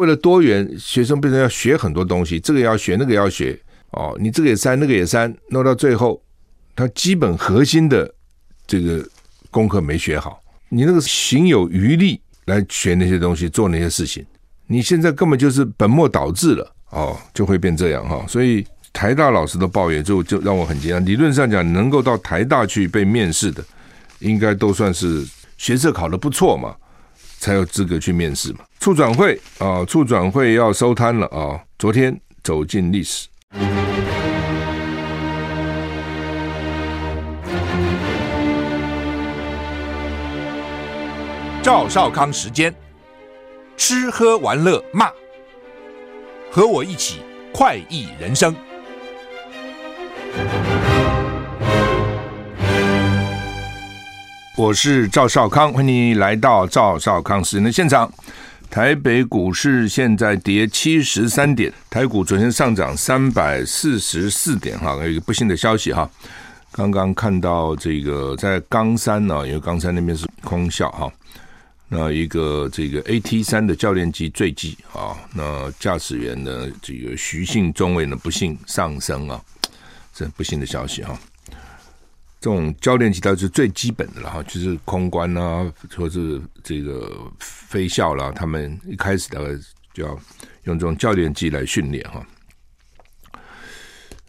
为了多元，学生变成要学很多东西，这个要学，那个要学哦，你这个也删，那个也删，弄到最后，他基本核心的这个功课没学好，你那个行有余力来学那些东西，做那些事情，你现在根本就是本末倒置了哦，就会变这样哈。所以台大老师的抱怨就就让我很惊讶。理论上讲，能够到台大去被面试的，应该都算是学测考得不错嘛。才有资格去面试嘛？促转会啊，促转会要收摊了啊！昨天走进历史，赵少康时间，吃喝玩乐骂，和我一起快意人生。我是赵少康，欢迎来到赵少康时间的现场。台北股市现在跌七十三点，台股昨天上涨三百四十四点，哈，有一个不幸的消息哈，刚刚看到这个在冈山呢，因为冈山那边是空校哈，那一个这个 AT 三的教练机坠机啊，那驾驶员呢，这个徐姓中尉呢不幸丧生啊，这不幸的消息哈。这种教练机它是最基本的了哈，就是空关啊，或者是这个飞校啦，他们一开始大概就要用这种教练机来训练哈。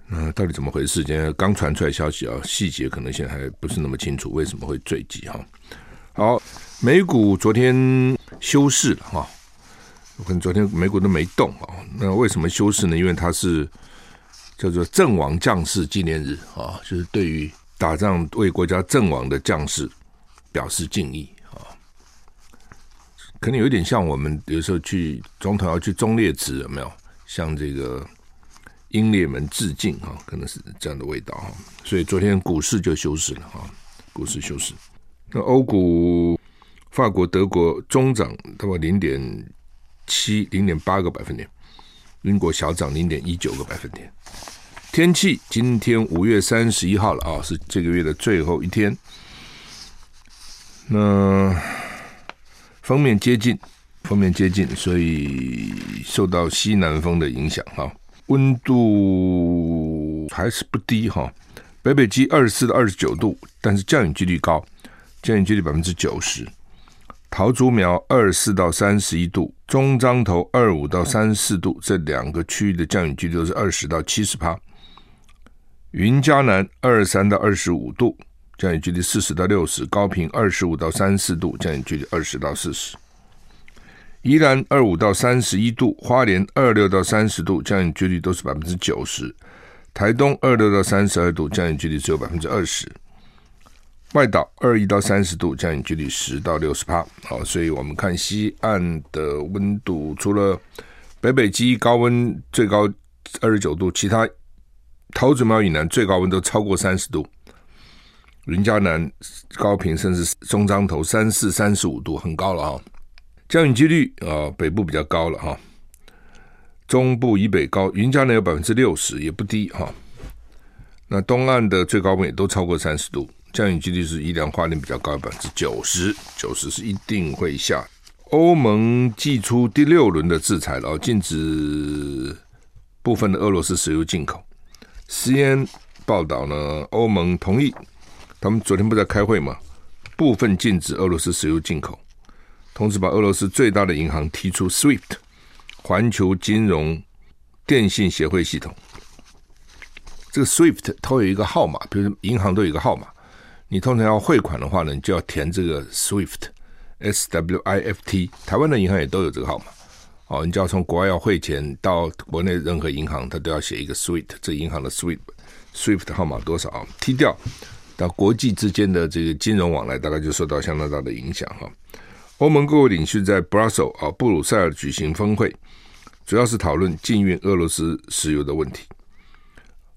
嗯到底怎么回事？今天刚传出来消息啊，细节可能现在还不是那么清楚，为什么会坠机哈？好，美股昨天休市了哈，我看昨天美股都没动啊。那为什么休市呢？因为它是叫做阵亡将士纪念日啊，就是对于。打仗为国家阵亡的将士表示敬意啊，可能有点像我们有时候去总统要去忠烈祠有没有？向这个英烈们致敬啊，可能是这样的味道哈。所以昨天股市就休市了哈，股市休市。那欧股，法国、德国中涨，大概零点七、零点八个百分点；英国小涨零点一九个百分点。天气，今天五月三十一号了啊，是这个月的最后一天。那封面接近，封面接近，所以受到西南风的影响哈，温度还是不低哈。北北基二十四到二十九度，但是降雨几率高，降雨几率百分之九十。桃竹苗二十四到三十一度，中彰投二五到三四度，这两个区域的降雨几率都是二十到七十趴。云嘉南二三到二十五度，降雨距离四十到六十；高屏二十五到三十四度，降雨距离二十到四十；宜兰二五到三十一度，花莲二六到三十度，降雨距离都是百分之九十；台东二六到三十二度，降雨距离只有百分之二十；外岛二一到三十度，降雨距离十到六十趴。好，所以我们看西岸的温度，除了北北基高温最高二十九度，其他。桃竹苗以南最高温都超过三十度，云嘉南、高屏甚至中彰投三四、三十五度，很高了啊。降雨几率啊，北部比较高了哈，中部以北高，云嘉南有百分之六十，也不低哈。那东岸的最高温也都超过三十度，降雨几率是宜兰花莲比较高，百分之九十，九十是一定会下。欧盟祭出第六轮的制裁了，禁止部分的俄罗斯石油进口。CNN 报道呢，欧盟同意，他们昨天不在开会嘛，部分禁止俄罗斯石油进口，同时把俄罗斯最大的银行踢出 SWIFT 环球金融电信协会系统。这个 SWIFT 它有一个号码，比如银行都有一个号码，你通常要汇款的话呢，你就要填这个 SWIFT S W I F T，台湾的银行也都有这个号码。哦，你就要从国外要汇钱到国内任何银行，它都要写一个 SWIFT，这银行的 SWIFT SWIFT 号码多少啊？踢掉，到国际之间的这个金融往来，大概就受到相当大的影响哈。欧盟各国领袖在 Brussels 啊布鲁塞尔举行峰会，主要是讨论禁运俄罗斯石油的问题。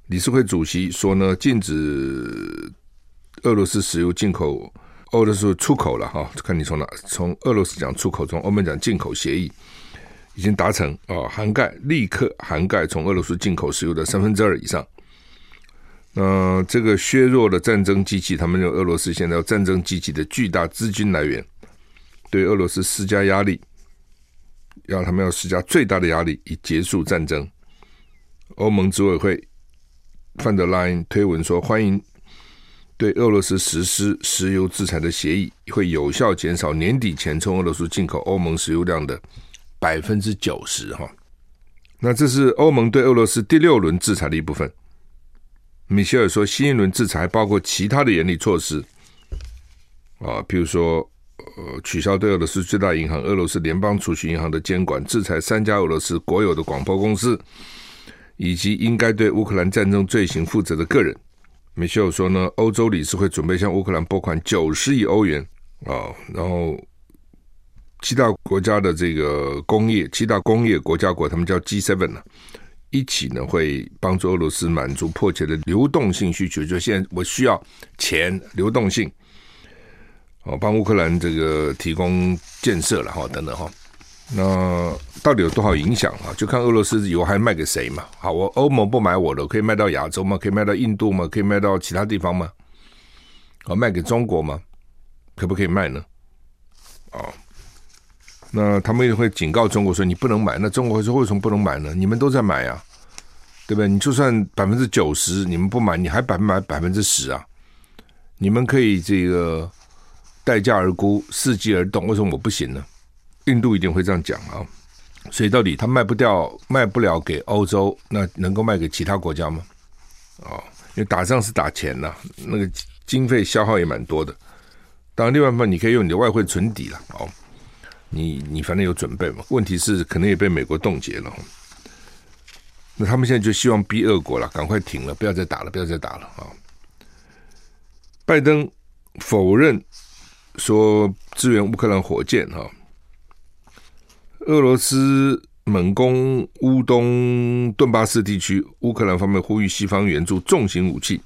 理事会主席说呢，禁止俄罗斯石油进口，俄罗斯出口了哈，看你从哪，从俄罗斯讲出口，从欧盟讲进口协议。已经达成啊，涵盖立刻涵盖从俄罗斯进口石油的三分之二以上。那这个削弱了战争机器，他们认为俄罗斯现在有战争机器的巨大资金来源，对俄罗斯施加压力，要他们要施加最大的压力以结束战争。欧盟执委会范德莱因推文说，欢迎对俄罗斯实施石油制裁的协议，会有效减少年底前从俄罗斯进口欧盟石油量的百分之九十。哈，那这是欧盟对俄罗斯第六轮制裁的一部分。米歇尔说，新一轮制裁包括其他的严厉措施，啊，譬如说。呃，取消对俄罗斯最大银行俄罗斯联邦储蓄银行的监管，制裁三家俄罗斯国有的广播公司，以及应该对乌克兰战争罪行负责的个人。米歇尔说呢，欧洲理事会准备向乌克兰拨款九十亿欧元啊、然后七大国家的这个工业，七大工业国家国，他们叫 G seven 呢，一起呢会帮助俄罗斯满足迫切的流动性需求，就现在我需要钱，流动性。哦，帮乌克兰这个提供建设了哈，等等哈。那到底有多少影响啊？就看俄罗斯油还卖给谁嘛。好，我欧盟不买我的，可以卖到亚洲吗？可以卖到印度吗？可以卖到其他地方吗？好，卖给中国吗？可不可以卖呢？哦，那他们也会警告中国说你不能买。那中国会说为什么不能买呢？你们都在买啊，对不对？你就算百分之九十你们不买，你还百买百百分之十啊？你们可以这个。待价而沽，伺机而动。为什么我不行呢？印度一定会这样讲啊。所以到底他卖不掉、卖不了给欧洲，那能够卖给其他国家吗？哦，因为打仗是打钱呐，那个经费消耗也蛮多的。当然，另外一方面你可以用你的外汇存底了。哦，你你反正有准备嘛。问题是可能也被美国冻结了。那他们现在就希望逼俄国了，赶快停了，不要再打了，不要再打了啊。拜登否认。说支援乌克兰火箭哈，俄罗斯猛攻乌东顿巴斯地区，乌克兰方面呼吁西方援助重型武器。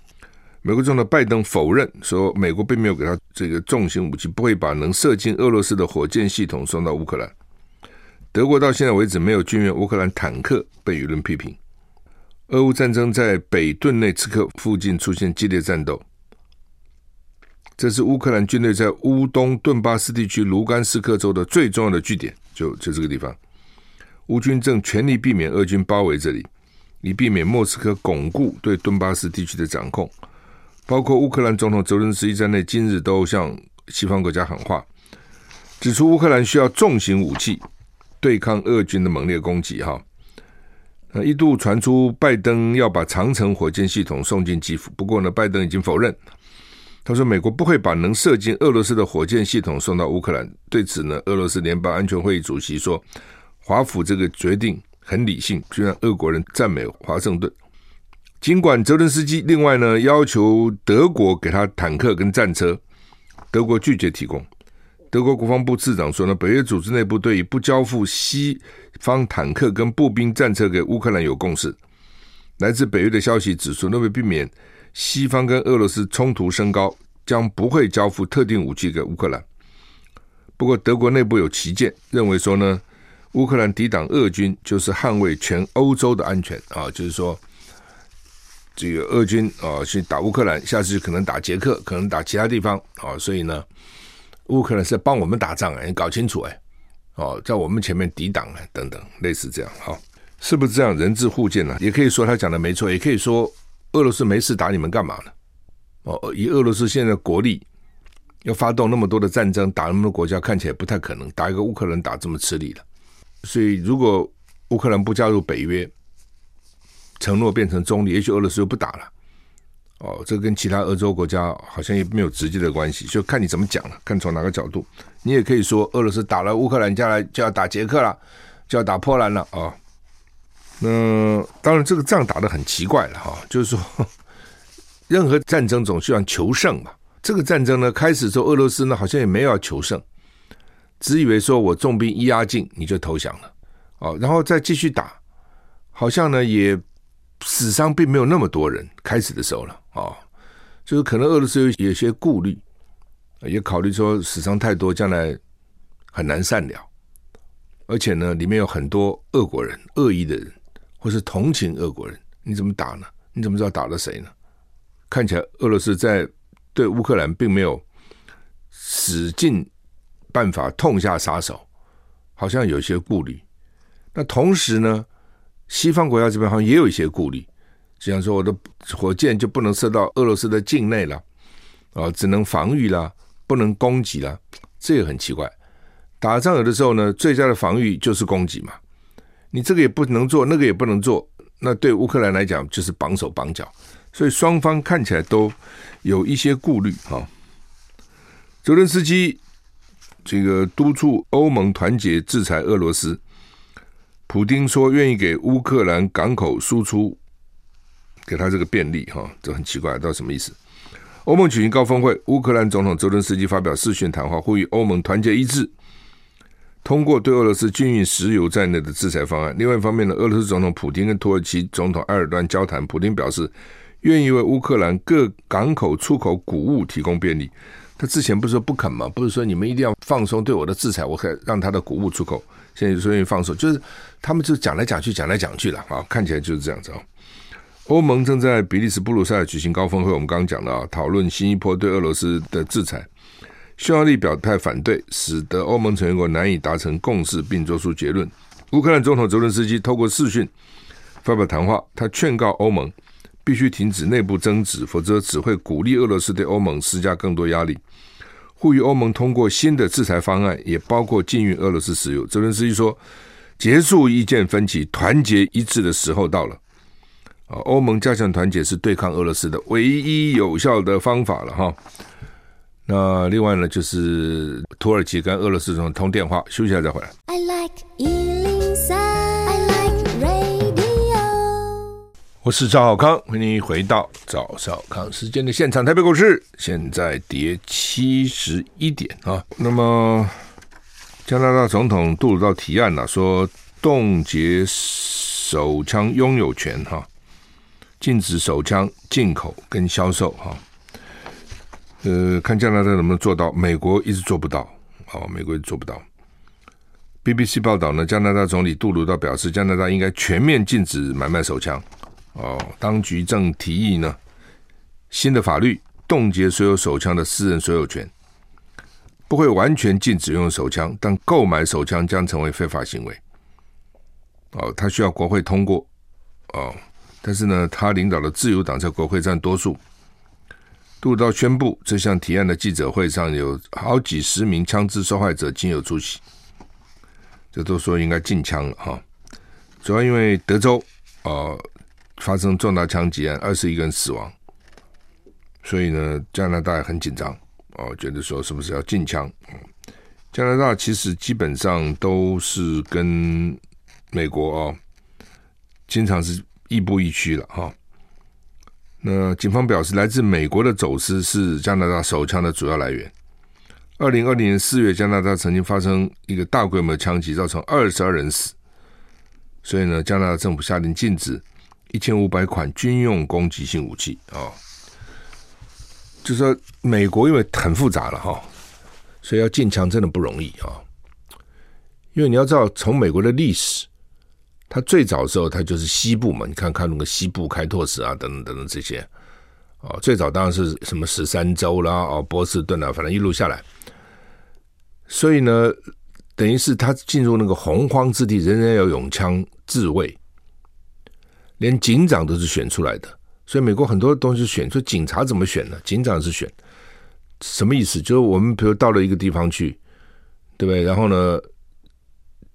美国总统拜登否认说，美国并没有给他这个重型武器，不会把能射进俄罗斯的火箭系统送到乌克兰。德国到现在为止没有军援乌克兰坦克，被舆论批评。俄乌战争在北顿内茨克附近出现激烈战斗。这是乌克兰军队在乌东顿巴斯地区卢甘斯克州的最重要的据点，就就这个地方。乌军正全力避免俄军包围这里，以避免莫斯科巩固对顿巴斯地区的掌控。包括乌克兰总统泽伦斯基在内，今日都向西方国家喊话，指出乌克兰需要重型武器对抗俄军的猛烈攻击。哈，那一度传出拜登要把长城火箭系统送进基辅，不过呢，拜登已经否认。他说：“美国不会把能射进俄罗斯的火箭系统送到乌克兰。”对此呢，俄罗斯联邦安全会议主席说：“华府这个决定很理性，就让俄国人赞美华盛顿。尽管泽伦斯基另外呢要求德国给他坦克跟战车，德国拒绝提供。德国国防部次长说呢，北约组织内部对于不交付西方坦克跟步兵战车给乌克兰有共识。来自北约的消息指出，那为避免。”西方跟俄罗斯冲突升高，将不会交付特定武器给乌克兰。不过，德国内部有歧见，认为说呢，乌克兰抵挡俄军就是捍卫全欧洲的安全啊，就是说，这个俄军啊去打乌克兰，下次可能打捷克，可能打其他地方啊，所以呢，乌克兰是帮我们打仗哎，你搞清楚哎，哦，在我们前面抵挡哎，等等，类似这样哈，是不是这样？人质互鉴呢？也可以说他讲的没错，也可以说。俄罗斯没事打你们干嘛呢？哦，以俄罗斯现在国力，要发动那么多的战争，打那么多国家，看起来不太可能。打一个乌克兰打这么吃力的，所以如果乌克兰不加入北约，承诺变成中立，也许俄罗斯就不打了。哦，这跟其他欧洲国家好像也没有直接的关系，就看你怎么讲了，看从哪个角度。你也可以说，俄罗斯打了乌克兰，将来就要打捷克了，就要打波兰了啊。哦那当然，这个仗打得很奇怪了哈，就是说，任何战争总需要求胜嘛。这个战争呢，开始之后，俄罗斯呢好像也没有要求胜，只以为说我重兵一压境，你就投降了哦，然后再继续打，好像呢也死伤并没有那么多人，开始的时候了哦，就是可能俄罗斯有有些顾虑，也考虑说死伤太多，将来很难善了，而且呢，里面有很多俄国人、恶意的人。或是同情俄国人，你怎么打呢？你怎么知道打了谁呢？看起来俄罗斯在对乌克兰并没有使尽办法痛下杀手，好像有些顾虑。那同时呢，西方国家这边好像也有一些顾虑，就像说我的火箭就不能射到俄罗斯的境内了，啊，只能防御了，不能攻击了，这也很奇怪。打仗有的时候呢，最佳的防御就是攻击嘛，你这个也不能做，那个也不能做，那对乌克兰来讲就是绑手绑脚，所以双方看起来都有一些顾虑哈。泽伦斯基这个督促欧盟团结制裁俄罗斯。普丁说愿意给乌克兰港口输出，给他这个便利哈，这很奇怪，到底什么意思？欧盟举行高峰会，乌克兰总统泽伦斯基发表视讯谈话，呼吁欧盟团结一致，通过对俄罗斯军运、石油在内的制裁方案。另外一方面呢，俄罗斯总统普丁跟土耳其总统埃尔多安交谈，普丁表示愿意为乌克兰各港口出口谷物提供便利。他之前不是说不肯吗？不是说你们一定要放松对我的制裁，我可以让他的谷物出口。现在就说愿意放手，就是他们就讲来讲去，讲来讲去了啊，看起来就是这样子啊。欧盟正在比利时布鲁塞尔举行高峰会，我们刚刚讲了啊，讨论新一波对俄罗斯的制裁。匈牙利表态反对，使得欧盟成员国难以达成共识并做出结论。乌克兰总统泽伦斯基透过视讯发表谈话，他劝告欧盟必须停止内部争执，否则只会鼓励俄罗斯对欧盟施加更多压力。呼吁欧盟通过新的制裁方案，也包括禁运俄罗斯石油。泽伦斯基说：“结束意见分歧，团结一致的时候到了。”啊，欧盟加强团结是对抗俄罗斯的唯一有效的方法了哈。那另外呢，就是土耳其跟俄罗斯总统通电话，休息一下再回来。I like 我是赵少康，欢迎回到赵少康时间的现场。台北股市现在跌七十一点啊。那么，加拿大总统杜鲁道提案了、说冻结手枪拥有权哈、禁止手枪进口跟销售哈、呃，看加拿大能不能做到，美国一直做不到，哦，美国一直做不到。BBC 报道呢，加拿大总理杜鲁道表示，加拿大应该全面禁止买卖手枪。哦，当局正提议呢，新的法律冻结所有手枪的私人所有权，不会完全禁止用手枪，但购买手枪将成为非法行为。哦，他需要国会通过。哦，但是呢，他领导的自由党在国会占多数。杜道宣布这项提案的记者会上有好几十名枪支受害者亲友出席，这都说应该禁枪了哈。主要因为德州，哦。发生重大枪击案，二十一个人死亡，所以呢，加拿大也很紧张哦，觉得说是不是要禁枪？加拿大其实基本上都是跟美国哦，经常是亦步亦趋了哈。那警方表示，来自美国的走私是加拿大手枪的主要来源。二零二零年四月，加拿大曾经发生一个大规模枪击，造成二十二人死，所以呢，加拿大政府下令禁止。一千五百款军用攻击性武器啊、哦，就是说美国因为很复杂了哈，所以要禁枪真的不容易啊、哦。因为你要知道，从美国的历史，它最早的时候它就是西部嘛，你看看那个西部开拓史啊，等等等等这些、哦，最早当然是什么十三州啦，哦，波士顿啊，反正一路下来，所以呢，等于是他进入那个洪荒之地，人人要用枪自卫。连警长都是选出来的，所以美国很多东西选出警察怎么选呢？警长是选，什么意思？就是我们比如到了一个地方去，对不对？然后呢，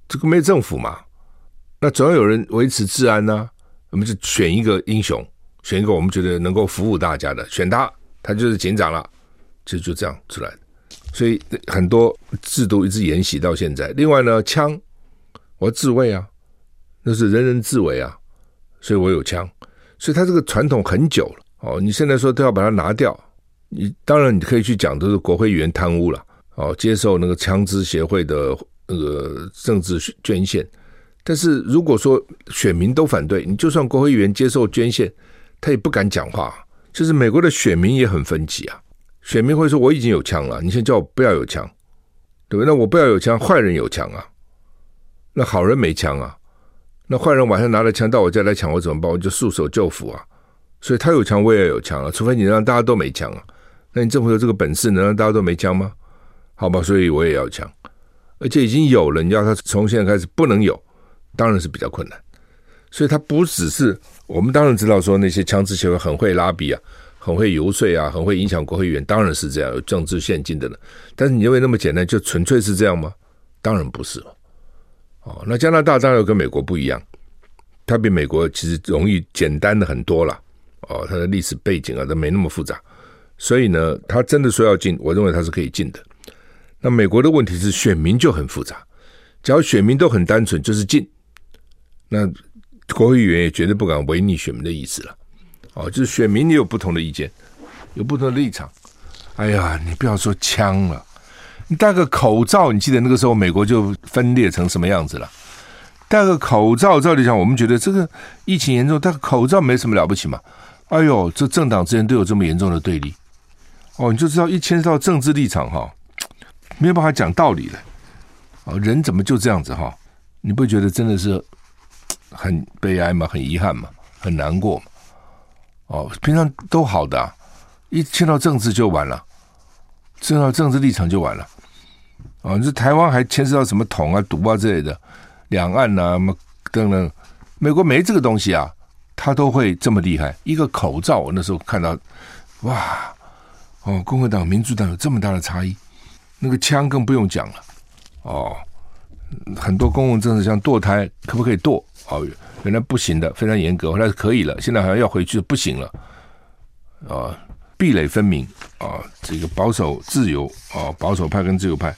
这个没有政府嘛，那总要有人维持治安呢、啊。我们就选一个英雄，选一个我们觉得能够服务大家的，选他，他就是警长了，就就这样出来的。所以很多制度一直沿袭到现在。另外呢，枪我自卫啊，那是人人自卫啊。所以我有枪，所以他这个传统很久了哦。你现在说都要把它拿掉，你当然你可以去讲都是国会议员贪污了哦，接受那个枪支协会的那个政治捐献。但是如果说选民都反对，你就算国会议员接受捐献，他也不敢讲话。就是美国的选民也很分歧啊，选民会说我已经有枪了，你现在叫我不要有枪，对不对？那我不要有枪，坏人有枪啊，那好人没枪啊。那坏人晚上拿着枪到我家来抢我怎么办？我就束手就缚啊！所以他有枪，我也有枪啊！除非你让大家都没枪啊，那你政府有这个本事能让大家都没枪吗？好吧，所以我也要枪。而且已经有了，你要他从现在开始不能有，当然是比较困难。所以他不只是我们当然知道说那些枪支协会很会拉比啊，很会游说啊，很会影响国会议员，当然是这样有政治献金的了。但是你认为那么简单就纯粹是这样吗？当然不是了哦。那加拿大当然跟美国不一样，它比美国其实容易简单的很多了。哦，它的历史背景啊都没那么复杂，所以呢，他真的说要进，我认为他是可以进的。那美国的问题是选民就很复杂，只要选民都很单纯，就是进。那国会议员也绝对不敢违逆选民的意思了。哦，就是选民也有不同的意见，有不同的立场。哎呀，你不要说枪了，你戴个口罩，你记得那个时候美国就分裂成什么样子了？戴个口罩，照理讲，我们觉得这个疫情严重，戴个口罩没什么了不起嘛。哎呦，这政党之间都有这么严重的对立。哦，你就知道一牵涉到政治立场哈。没有办法讲道理的，哦，人怎么就这样子哈？你不觉得真的是很悲哀吗？很遗憾吗？很难过吗？哦，平常都好的，一牵到政治就完了，牵到政治立场就完了。哦，你说台湾还牵涉到什么统啊、独啊之类的，两岸呐、啊、什么等等，美国没这个东西啊，他都会这么厉害。一个口罩，我那时候看到，哇，哦，共和党、民主党有这么大的差异。那个枪更不用讲了，哦，很多公共政策像堕胎可不可以堕？哦，原来不行的，非常严格，后来可以了，现在好像要回去不行了，啊、哦，壁垒分明啊、这个保守自由啊、保守派跟自由派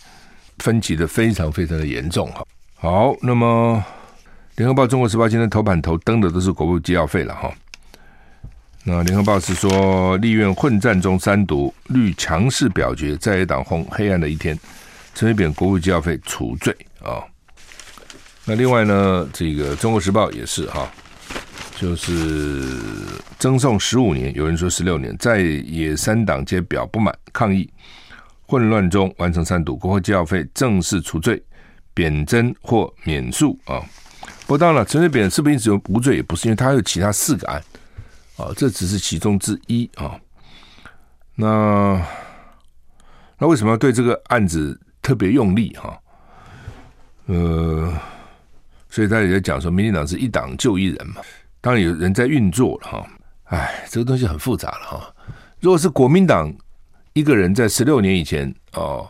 分歧的非常非常的严重哈。好，那么联合报、中国时报今天头版头登的都是国务机要费了哈。那联合报是说，立院混战中三读，绿强势表决，在野党轰黑暗的一天，陈水扁国务机要费除罪啊、那另外呢，这个中国时报也是哈，就是增送十五年，有人说十六年，在野三党皆表不满抗议，混乱中完成三读，国会机要费正式除罪，贬征或免诉啊。不当了，陈水扁是不是一直有无罪，也不是，因为他有其他四个案。啊，这只是其中之一啊。那那为什么要对这个案子特别用力哈？呃，所以大家也在讲说，民进党是一党就一人嘛。当然有人在运作了哈。哎，这个东西很复杂了哈。如果是国民党一个人在十六年以前哦，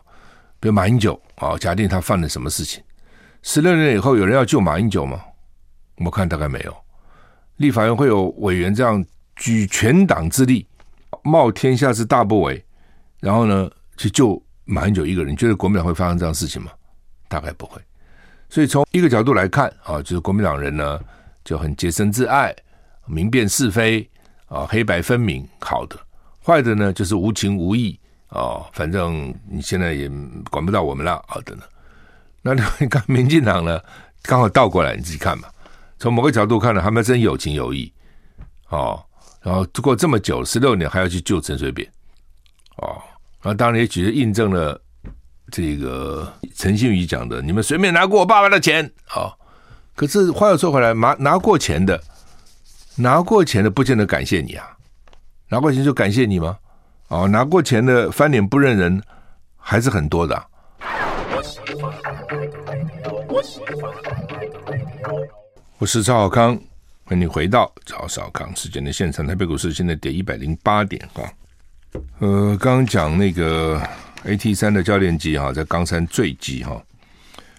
比如马英九啊，假定他犯了什么事情，十六年以后有人要救马英九吗？我看大概没有。立法院会有委员这样。举全党之力，冒天下之大不韪，然后呢，去救马英九一个人，你觉得国民党会发生这样事情吗？大概不会。所以从一个角度来看啊，就是国民党人呢就很洁身自爱，明辨是非啊，黑白分明，好的；坏的呢就是无情无义啊，反正你现在也管不到我们了，好的呢。那你看民进党呢，刚好倒过来，你自己看嘛。从某个角度看呢，他们真有情有义哦。然后过这么久，十六年还要去救陈水扁，哦，那当然也只是印证了这个陈信宇讲的：“你们随便拿过我爸爸的钱啊、哦。”可是话又说回来，拿拿过钱的，拿过钱的不见得感谢你啊，拿过钱就感谢你吗？哦，拿过钱的翻脸不认人还是很多的、我是赵小康。欢迎你回到赵小康时间的现场。台北股市现在跌一百零八点啊。呃，刚刚讲那个 AT 三的教练机哈，在冈山坠机哈，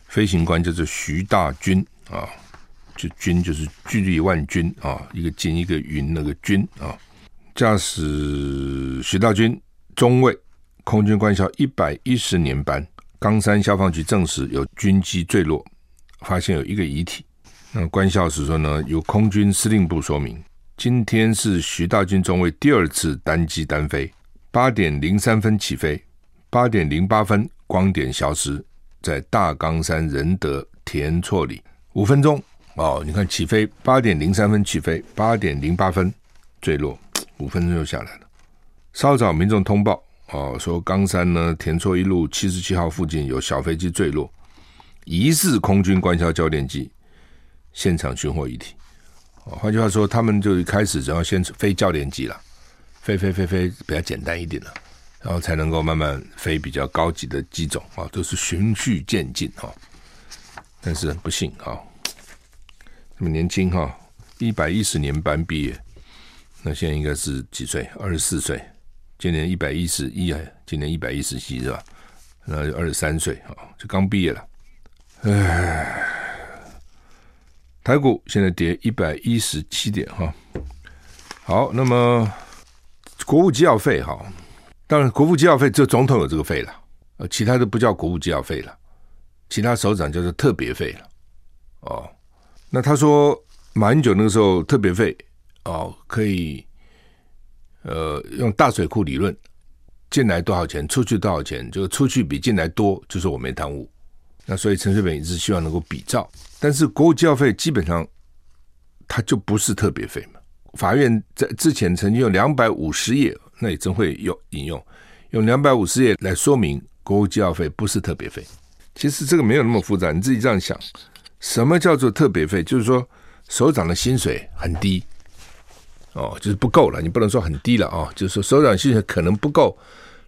飞行官叫做徐大军啊，就军就是巨力万军啊，一个金一个云那个军啊，驾驶徐大军中尉，空军官校一百一十年班，冈山消防局证实有军机坠落，发现有一个遗体。那官校是说呢，由空军司令部说明，今天是徐大军中尉第二次单机单飞，八点零三分起飞，八点零八分光点消失在大冈山仁德田厝里，五分钟哦，你看起飞八点零三分起飞，八点零八分坠落，五分钟就下来了。稍早民众通报哦，说冈山呢田厝一路七十七号附近有小飞机坠落，疑似空军官校教练机。现场寻获遗体，哦换句话说，他们就一开始只要先飞教练机了，飞飞飞飞比较简单一点了，然后才能够慢慢飞比较高级的机种啊，都是循序渐进哈。但是很不幸啊，这么年轻哈，一百一十年班毕业，那现在应该是几岁？二十四岁，今年一百一十一啊，今年一百一十七是吧？那就二十三岁啊，就刚毕业了。唉，台股现在跌一百一十七点哈。好，那么国务机要费哈，当然国务机要费只有总统有这个费了，呃，其他的不叫国务机要费了，其他首长叫做特别费了。哦，那他说马英九那个时候特别费哦，可以呃用大水库理论，进来多少钱，出去多少钱，就出去比进来多，就是我没贪污。那所以陈水扁一直希望能够比照，但是国务机要费基本上它就不是特别费嘛。法院在之前曾经用两百五十页，那也真会用引用，用两百五十页来说明国务机要费不是特别费。其实这个没有那么复杂，你自己这样想，什么叫做特别费？就是说首长的薪水很低，哦，就是不够了。你不能说很低了啊，就是说首长薪水可能不够，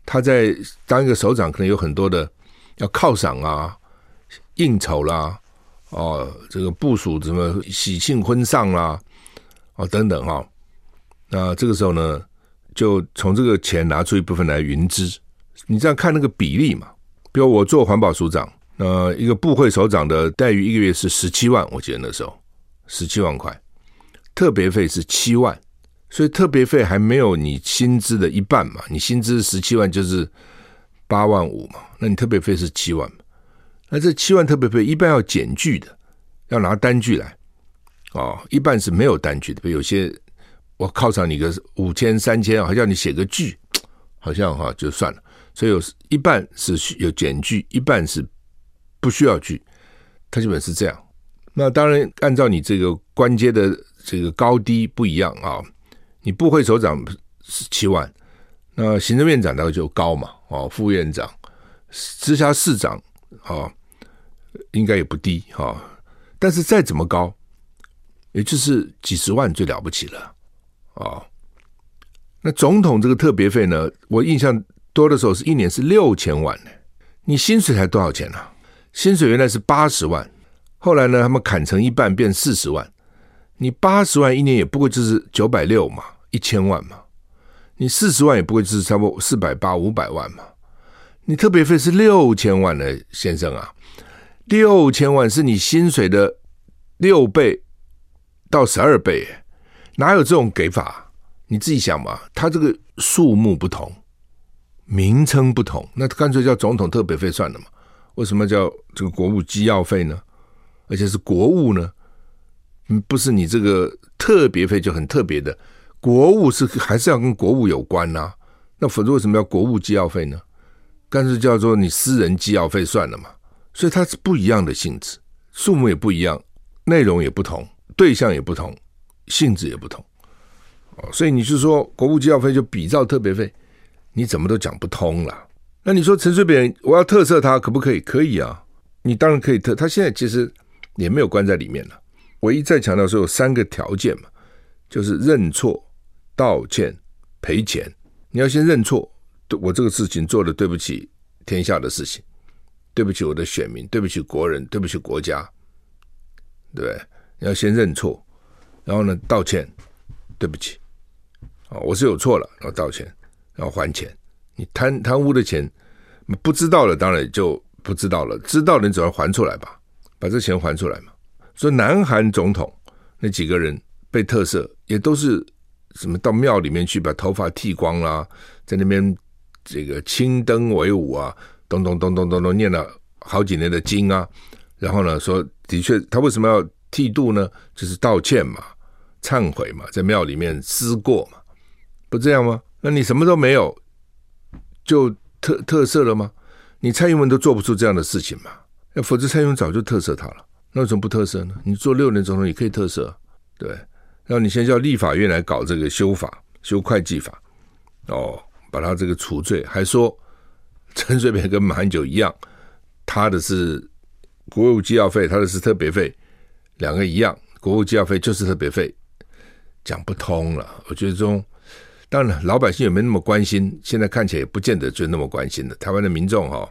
他在当一个首长可能有很多的要犒赏啊。应酬啦，哦，这个部署什么喜庆婚丧啦，哦等等哈、哦，那这个时候呢，就从这个钱拿出一部分来云支。你这样看那个比例嘛，比如我做环保署长，呃，一个部会首长的待遇一个月是十七万，我记得那时候十七万块，特别费是七万，所以特别费还没有你薪资的一半嘛，你薪资十七万就是八万五嘛，那你特别费是七万嘛。那这七万特别费一般要减据的，要拿单据来，哦，一半是没有单据的。有些我犒赏你个五千、三千，还叫你写个据，好像哈就算了。所以有一半是有减据，一半是不需要据，它基本是这样。那当然按照你这个官阶的这个高低不一样啊，你部会首长是七万，那行政院长大概就高嘛，哦，副院长、直辖市长啊。应该也不低哈，但是再怎么高，也就是几十万最了不起了啊。那总统这个特别费呢，我印象多的时候是一年是六千万呢。你薪水才多少钱呢？薪水原来是八十万，后来呢他们砍成一半变四十万。你八十万一年也不过就是九百六嘛，一千万嘛。你四十万也不过就是差不多四百八五百万嘛。你特别费是六千万呢，先生啊。六千万是你薪水的六倍到十二倍，哪有这种给法？你自己想嘛。他这个数目不同，名称不同，那干脆叫总统特别费算了嘛。为什么叫这个国务机要费呢？而且是国务呢？嗯，不是你这个特别费就很特别的，国务是还是要跟国务有关呐？那否则为什么要国务机要费呢？干脆叫做你私人机要费算了嘛。所以它是不一样的性质，数目也不一样，内容也不同，对象也不同，性质也不同。哦，所以你是说国务机要费就比照特别费，你怎么都讲不通了。那你说陈水扁我要特赦他可不可以？可以啊，你当然可以特。他现在其实也没有关在里面了，唯一再强调说有三个条件嘛，就是认错、道歉、赔钱。你要先认错，对我这个事情做的对不起天下的事情。对不起，我的选民，对不起国人，对不起国家，对对？你要先认错，然后呢，道歉，对不起，啊，我是有错了，然后道歉，然后还钱。你贪贪污的钱，不知道了，当然就不知道了；知道了，你总要还出来吧，把这钱还出来嘛。所以南韩总统那几个人被特赦，也都是什么到庙里面去把头发剃光啦，在那边这个青灯为舞啊。咚咚咚咚咚咚，念了好几年的经啊，然后呢，说的确，他为什么要剃度呢？就是道歉嘛，忏悔嘛，在庙里面思过嘛，不这样吗？那你什么都没有，就特特赦了吗？你蔡英文都做不出这样的事情嘛？要否则蔡英文早就特赦他了，那为什么不特赦呢？你做六年总统也可以特赦，对？然后你现在叫立法院来搞这个修法，修会计法，哦，把他这个除罪，还说。陈水扁跟马英九一样，他的是国务机要费，他的是特别费，两个一样，国务机要费就是特别费，讲不通了。我觉得这种当然了，老百姓也没有那么关心？现在看起来也不见得就那么关心了。台湾的民众哈，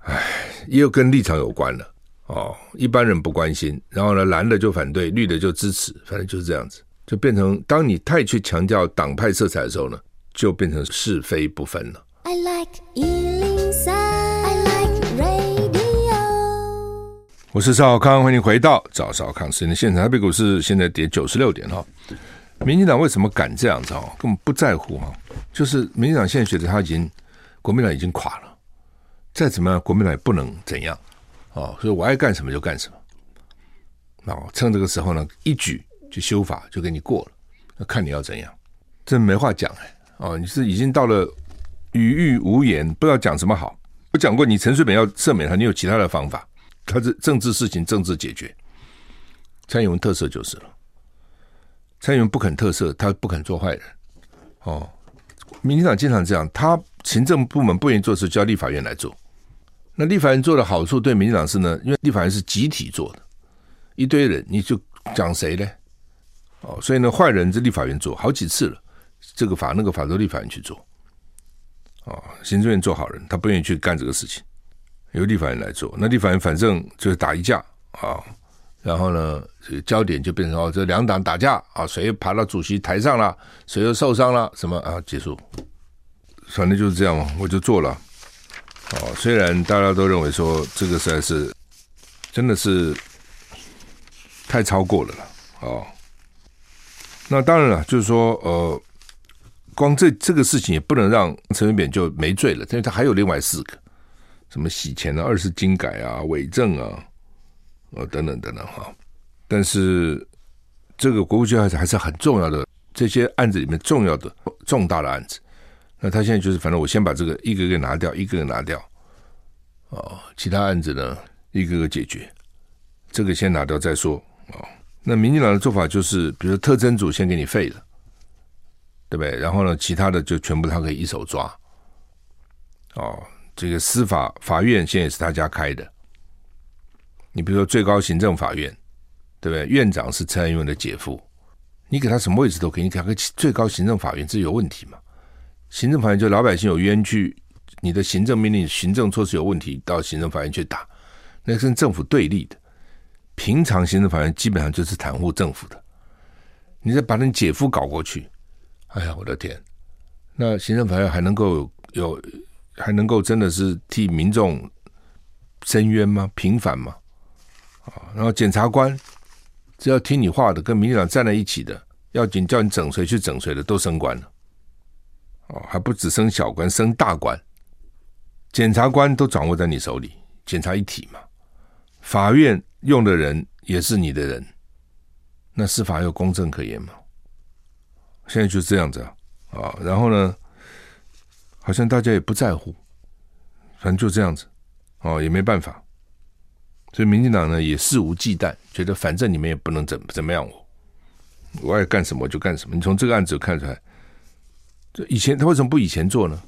哎，也有跟立场有关了哦。一般人不关心，然后呢，蓝的就反对，绿的就支持，反正就是这样子，就变成当你太去强调党派色彩的时候呢，就变成是非不分了。I like 103, I like radio。我是赵少康，欢迎回到赵少康时间的现场。台北股市现在跌九十六点哈。民进党为什么敢这样子？哦，根本不在乎哈。就是民进党现在觉得他已经国民党已经垮了，再怎么样国民党也不能怎样哦。所以我爱干什么就干什么。哦，趁这个时候呢，一举就修法就给你过了，那看你要怎样。真没话讲哎。哦，你是已经到了语欲无言，不知道讲什么好。我讲过，你陈水扁要赦免他，你有其他的方法。他是政治事情，政治解决。蔡英文特色就是了。蔡英文不肯特赦，他不肯做坏人。哦，民进党经常这样，他行政部门不愿意做事，叫立法院来做。那立法院做的好处对民进党是呢，因为立法院是集体做的，一堆人，你就讲谁呢？哦，所以呢，坏人是立法院做好几次了，这个法那个法都立法院去做。哦，行政院做好人，他不愿意去干这个事情，由立法院来做。那立法院反正就是打一架啊。然后呢，这个焦点就变成哦，这两党打架啊，谁爬到主席台上了，谁又受伤了，什么啊？结束，反正就是这样嘛，我就做了。哦，虽然大家都认为说这个实在是真的是太超过了了，哦，那当然了，就是说呃，光这这个事情也不能让陈水扁就没罪了，因为他还有另外四个，什么洗钱啊、二次金改啊、伪证啊。呃，等等等等哈，但是这个国务机关还是很重要的，这些案子里面重要的重大的案子，那他现在就是，反正我先把这个一个一个拿掉，一个一个拿掉，哦，其他案子呢一个个解决，这个先拿掉再说哦。那民进党的做法就是，比如说特侦组先给你废了，对不对？然后呢，其他的就全部他可以一手抓，哦，这个司法法院现在也是他家开的。你比如说最高行政法院，对不对？院长是蔡英文的姐夫，你给他什么位置都可以，你给他个最高行政法院，这有问题吗？行政法院就老百姓有冤屈，你的行政命令、行政措施有问题，到行政法院去打，那是跟政府对立的。平常行政法院基本上就是袒护政府的，你再把你姐夫搞过去，哎呀，我的天！那行政法院还能够有，还能够真的是替民众伸冤吗？平反吗？啊，然后检察官只要听你话的，跟民进党站在一起的，要紧叫你整谁去整谁的，都升官了。哦，还不止升小官，升大官。检察官都掌握在你手里，检察一体嘛。法院用的人也是你的人，那司法有公正可言吗？现在就这样子啊，啊，然后呢，好像大家也不在乎，反正就这样子，哦，也没办法。所以民进党呢也肆无忌惮，觉得反正你们也不能怎怎么样我，我爱干什么就干什么。你从这个案子看出来，这以前他为什么不以前做呢？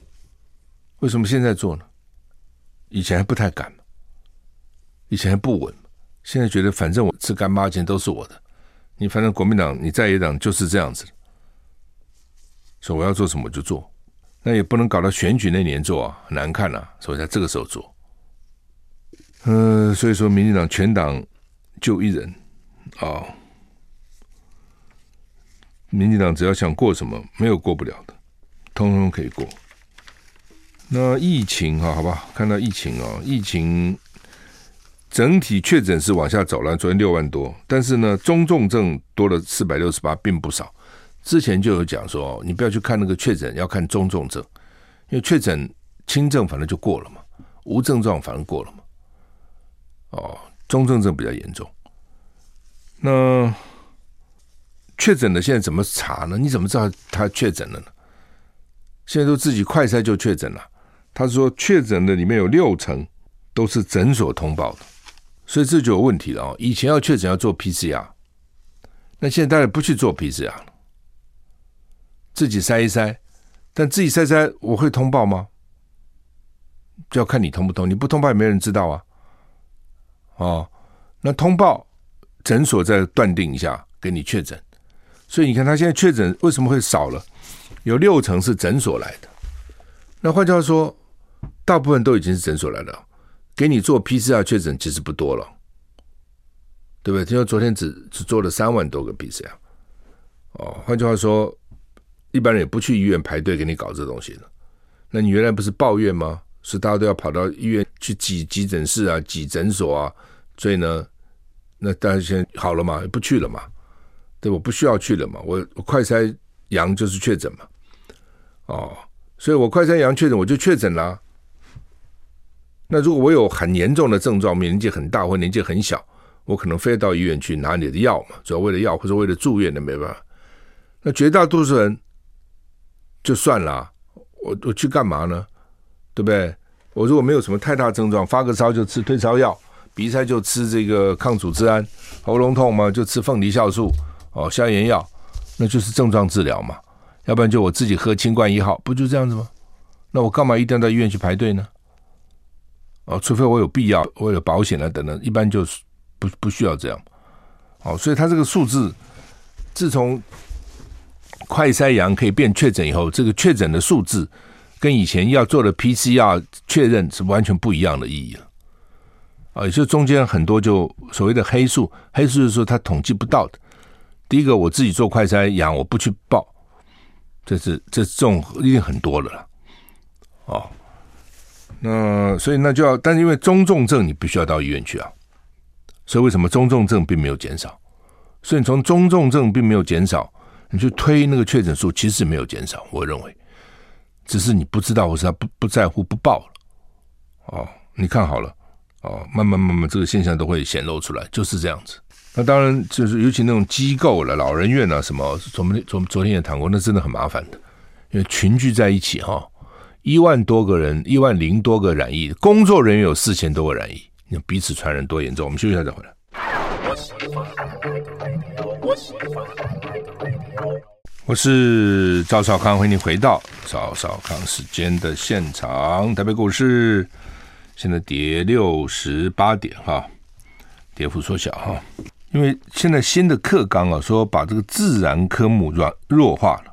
为什么现在做呢？以前还不太敢，以前还不稳，现在觉得反正我吃干妈钱都是我的，你反正国民党你在野党就是这样子，所以我要做什么就做，那也不能搞到选举那年做啊，很难看啊，所以在这个时候做。呃，所以说，民进党全党就一人啊、民进党只要想过什么，没有过不了的，通通可以过。那疫情哈，好吧，看到疫情啊，疫情整体确诊是往下走了，昨天六万多，但是呢，中重症多了四百六十八，并不少。之前就有讲说，你不要去看那个确诊，要看中重症，因为确诊轻症反正就过了嘛，无症状反正过了嘛。哦，中症症比较严重。那确诊的现在怎么查呢？你怎么知道他确诊了呢？现在都自己快筛就确诊了。他说确诊的里面有六成都是诊所通报的，所以这就有问题了哦。以前要确诊要做 PCR，那现在大家不去做 PCR 了，自己筛一筛。但自己筛筛我会通报吗？就要看你通不通，你不通报也没人知道啊。哦，那通报诊所再断定一下，给你确诊。所以你看他现在确诊为什么会少了？有六成是诊所来的。那换句话说，大部分都已经是诊所来的，给你做 PCR 确诊其实不多了，对不对？听说昨天只只做了三万多个 PCR。哦，换句话说，一般人也不去医院排队给你搞这东西的。那你原来不是抱怨吗？是大家都要跑到医院去挤急诊室啊，挤诊所啊，所以呢，那大家现在好了嘛，不去了嘛，对，我不需要去了嘛，我我快筛阳就是确诊嘛，哦，所以我快筛阳确诊我就确诊了。那如果我有很严重的症状，年纪很大或年纪很小，我可能非要到医院去拿你的药嘛，主要为了药或者为了住院的，没办法。那绝大多数人就算了，我我去干嘛呢？对不对？我如果没有什么太大症状，发个烧就吃退烧药，鼻塞就吃这个抗组织胺，喉咙痛嘛就吃凤梨酵素哦，消炎药，那就是症状治疗嘛。要不然就我自己喝清冠一号，不就这样子吗？那我干嘛一定要到医院去排队呢？哦，除非我有必要，为了保险啊等等，一般就是不不需要这样。哦，所以他这个数字，自从快筛阳可以变确诊以后，这个确诊的数字。跟以前要做的 PCR 确认是完全不一样的意义了啊！也就中间很多就所谓的黑数，黑数是说他统计不到的。第一个，我自己做快筛阳，我不去报，这是这这种一定很多了啦。哦，那所以那就要，但是因为中重症你必须要到医院去啊，所以为什么中重症并没有减少？所以你从中重症并没有减少，你去推那个确诊数，其实没有减少，我认为。只是你不知道，或是他不不在乎不报了，哦，你看好了，哦，慢慢慢慢这个现象都会显露出来，就是这样子。那当然就是尤其那种机构了，老人院啊什么，昨们昨昨天也谈过，那真的很麻烦的，因为群聚在一起哈、一万多个人，一万零多个染疫，工作人员有四千多个染疫，你彼此传染多严重。我们休息一下再回来。我是赵少康，欢迎你回到赵少康时间的现场。台北股市现在跌六十八点哈，跌幅缩小哈。因为现在新的课纲啊，说把这个自然科目软弱化了，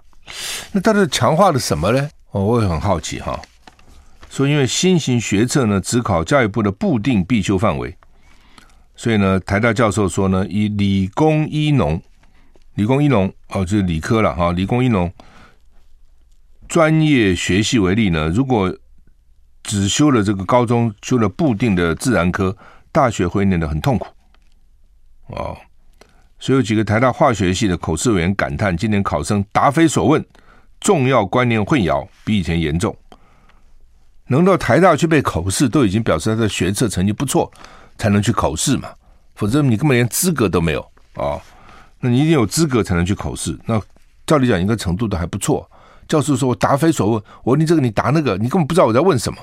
那到底强化了什么呢？哦，我也很好奇哈。说因为新型学测呢，只考教育部的固定必修范围，所以呢，台大教授说呢，以理工医农。理工医农哦，就是理科了哈。理工医农专业学系为例呢，如果只修了这个高中修了固定的自然科，大学会念得很痛苦哦。所以有几个台大化学系的口试委员感叹，今年考生答非所问，重要观念混淆，比以前严重。能到台大去被口试，都已经表示他的学测成绩不错，才能去口试嘛，否则你根本连资格都没有啊。哦那你一定有资格才能去口试。那照理讲，应该程度都还不错。教授说：“我答非所问。”我问你这个，你答那个，你根本不知道我在问什么。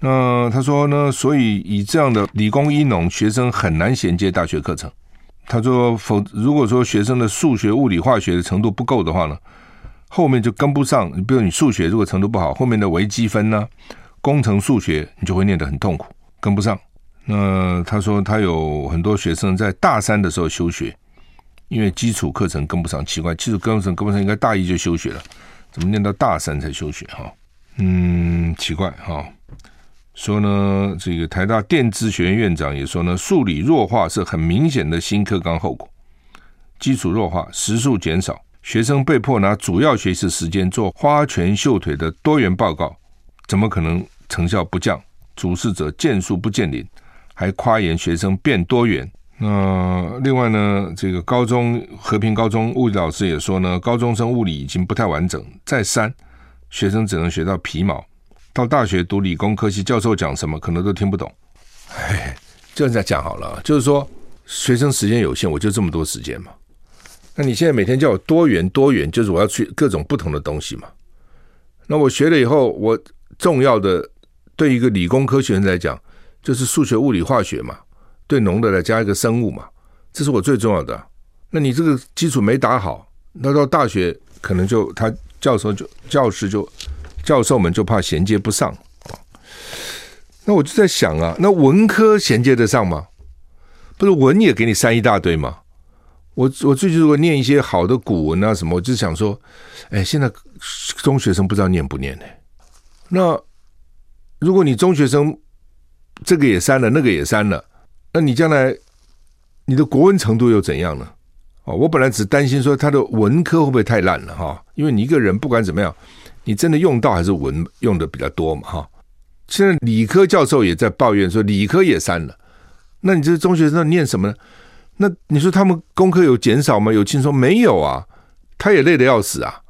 那他说呢？所以以这样的理工医农学生很难衔接大学课程。他说：“否，如果说学生的数学、物理、化学的程度不够的话呢，后面就跟不上。比如你数学如果程度不好，后面的微积分呢、工程数学你就会念得很痛苦，跟不上。那他说他有很多学生在大三的时候休学。”因为基础课程跟不上，奇怪，基础课程跟不上，应该大一就休学了，怎么念到大三才休学？哈，嗯，奇怪哈。说呢，这个台大电资学院院长也说呢，数理弱化是很明显的新课纲后果，基础弱化，时数减少，学生被迫拿主要学习时间做花拳绣腿的多元报告，怎么可能成效不降？主事者见树不见林，还夸言学生变多元。那另外呢，这个高中和平高中物理老师也说呢，高中生物理已经不太完整，再三学生只能学到皮毛。到大学读理工科系，教授讲什么可能都听不懂。哎，这样再讲好了，就是说学生时间有限，我就这么多时间嘛。那你现在每天叫我多元多元，就是我要去各种不同的东西嘛。那我学了以后，我重要的对一个理工科学生来讲，就是数学、物理、化学嘛。对浓的来加一个生物嘛，这是我最重要的。那你这个基础没打好，那到大学可能就他教授就教师就教授们就怕衔接不上。那我就在想啊，那文科衔接得上吗？不是文也给你删一大堆吗？我我最近如果念一些好的古文啊什么，我就想说，哎，现在中学生不知道念不念呢？那如果你中学生这个也删了，那个也删了，那你将来你的国文程度又怎样呢？哦，我本来只担心说他的文科会不会太烂了哈，因为你一个人不管怎么样，你真的用到还是文用的比较多嘛哈。现在理科教授也在抱怨说理科也删了，那你这中学生念什么呢？那你说他们功课有减少吗？有轻松没有啊？他也累得要死啊！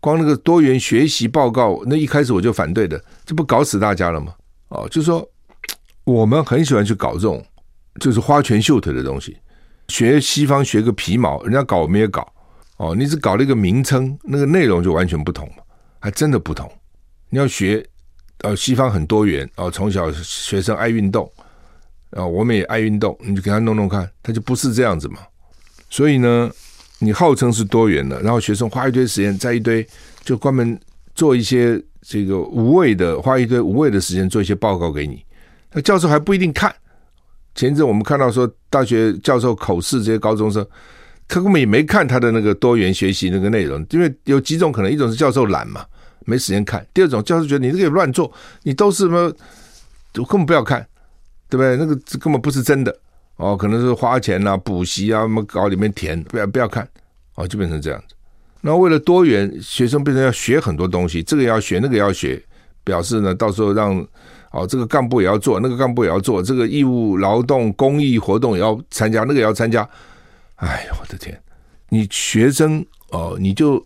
光那个多元学习报告，那一开始我就反对的，这不搞死大家了吗？哦，就是说我们很喜欢去搞这种就是花拳绣腿的东西。学西方学个皮毛，人家搞我们也搞哦。你只搞了一个名称，那个内容就完全不同，还真的不同。你要学，呃，西方很多元哦。从小学生爱运动啊，我们也爱运动，你就给他弄弄看，他就不是这样子嘛。所以呢，你号称是多元的，然后学生花一堆时间在一堆就专门做一些这个无谓的，花一堆无谓的时间做一些报告给你，那教授还不一定看。前一阵我们看到说，大学教授口试这些高中生，他根本也没看他的那个多元学习那个内容，因为有几种可能，一种是教授懒嘛，没时间看；第二种教授觉得你这个乱做，你都是什么，根本不要看，对不对？那个根本不是真的哦，可能是花钱啊、补习啊，什么搞里面填，不要不要看哦，就变成这样子。那为了多元，学生变成要学很多东西，这个要学，那个要学，表示呢，到时候让。哦，这个干部也要做，那个干部也要做，这个义务劳动、公益活动也要参加，那个也要参加。哎呀，我的天！你学生哦，你就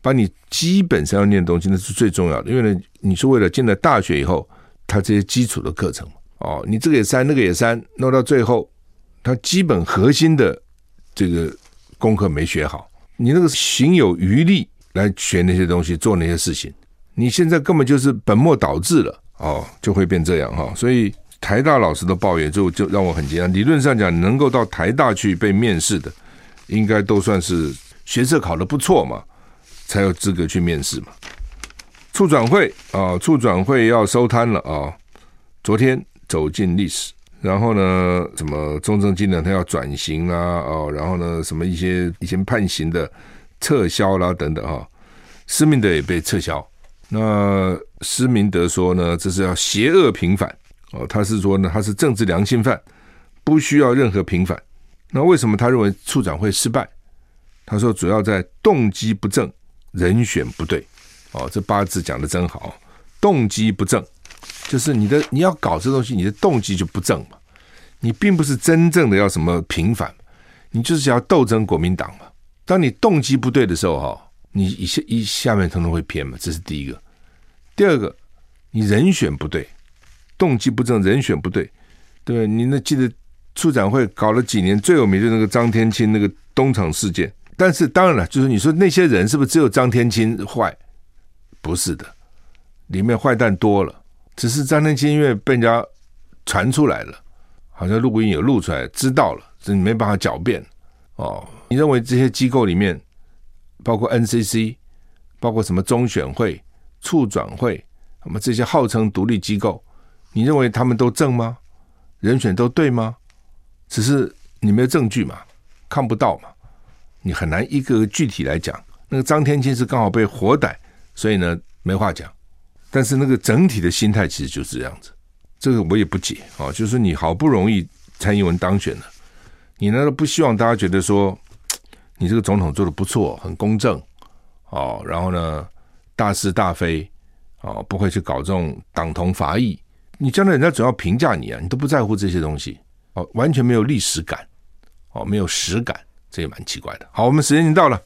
把你基本上要念的东西，那是最重要的，因为呢，你是为了进了大学以后，他这些基础的课程哦，你这个也删，那个也删，弄到最后，他基本核心的这个功课没学好，你那个行有余力来学那些东西，做那些事情，你现在根本就是本末倒置了。哦，就会变这样哈，所以台大老师的抱怨就就让我很惊讶。理论上讲，能够到台大去被面试的，应该都算是学测考得不错嘛，才有资格去面试嘛。促转会啊，促转会要收摊了啊，昨天走进历史，然后呢，什么中正纪念堂要转型啊，哦，然后呢，什么一些以前判刑的撤销啦等等哈，施明的也被撤销。那施明德说呢，这是要邪恶平反哦。他是说呢，他是政治良心犯，不需要任何平反。那为什么他认为处长会失败？他说主要在动机不正，人选不对。哦，这八字讲得真好，动机不正，就是你的你要搞这东西，你的动机就不正嘛。你并不是真正的要什么平反，你就是想要斗争国民党嘛。当你动机不对的时候，哈。你一下一下面通通会偏嘛，这是第一个。第二个，你人选不对，动机不正，人选不对，对，你那记得促转会搞了几年，最有名的那个张天钦那个东厂事件。但是当然了，就是你说那些人是不是只有张天钦坏？不是的，里面坏蛋多了。只是张天钦因为被人家传出来了，好像录音有录出来，知道了，这你没办法狡辩哦。你认为这些机构里面？包括 NCC，包括什么中选会、促转会，那么这些号称独立机构，你认为他们都正吗？人选都对吗？只是你没有证据嘛，看不到嘛，你很难一个个具体来讲。那个张天钦是刚好被活逮，所以呢没话讲。但是那个整体的心态其实就是这样子，这个我也不解啊。就是你好不容易蔡英文当选了，你难道不希望大家觉得说？你这个总统做得不错，很公正哦，然后呢，大是大非哦，不会去搞这种党同伐异。你将来人家总要评价你啊，你都不在乎这些东西哦，完全没有历史感哦，没有实感，这也蛮奇怪的。好，我们时间已经到了。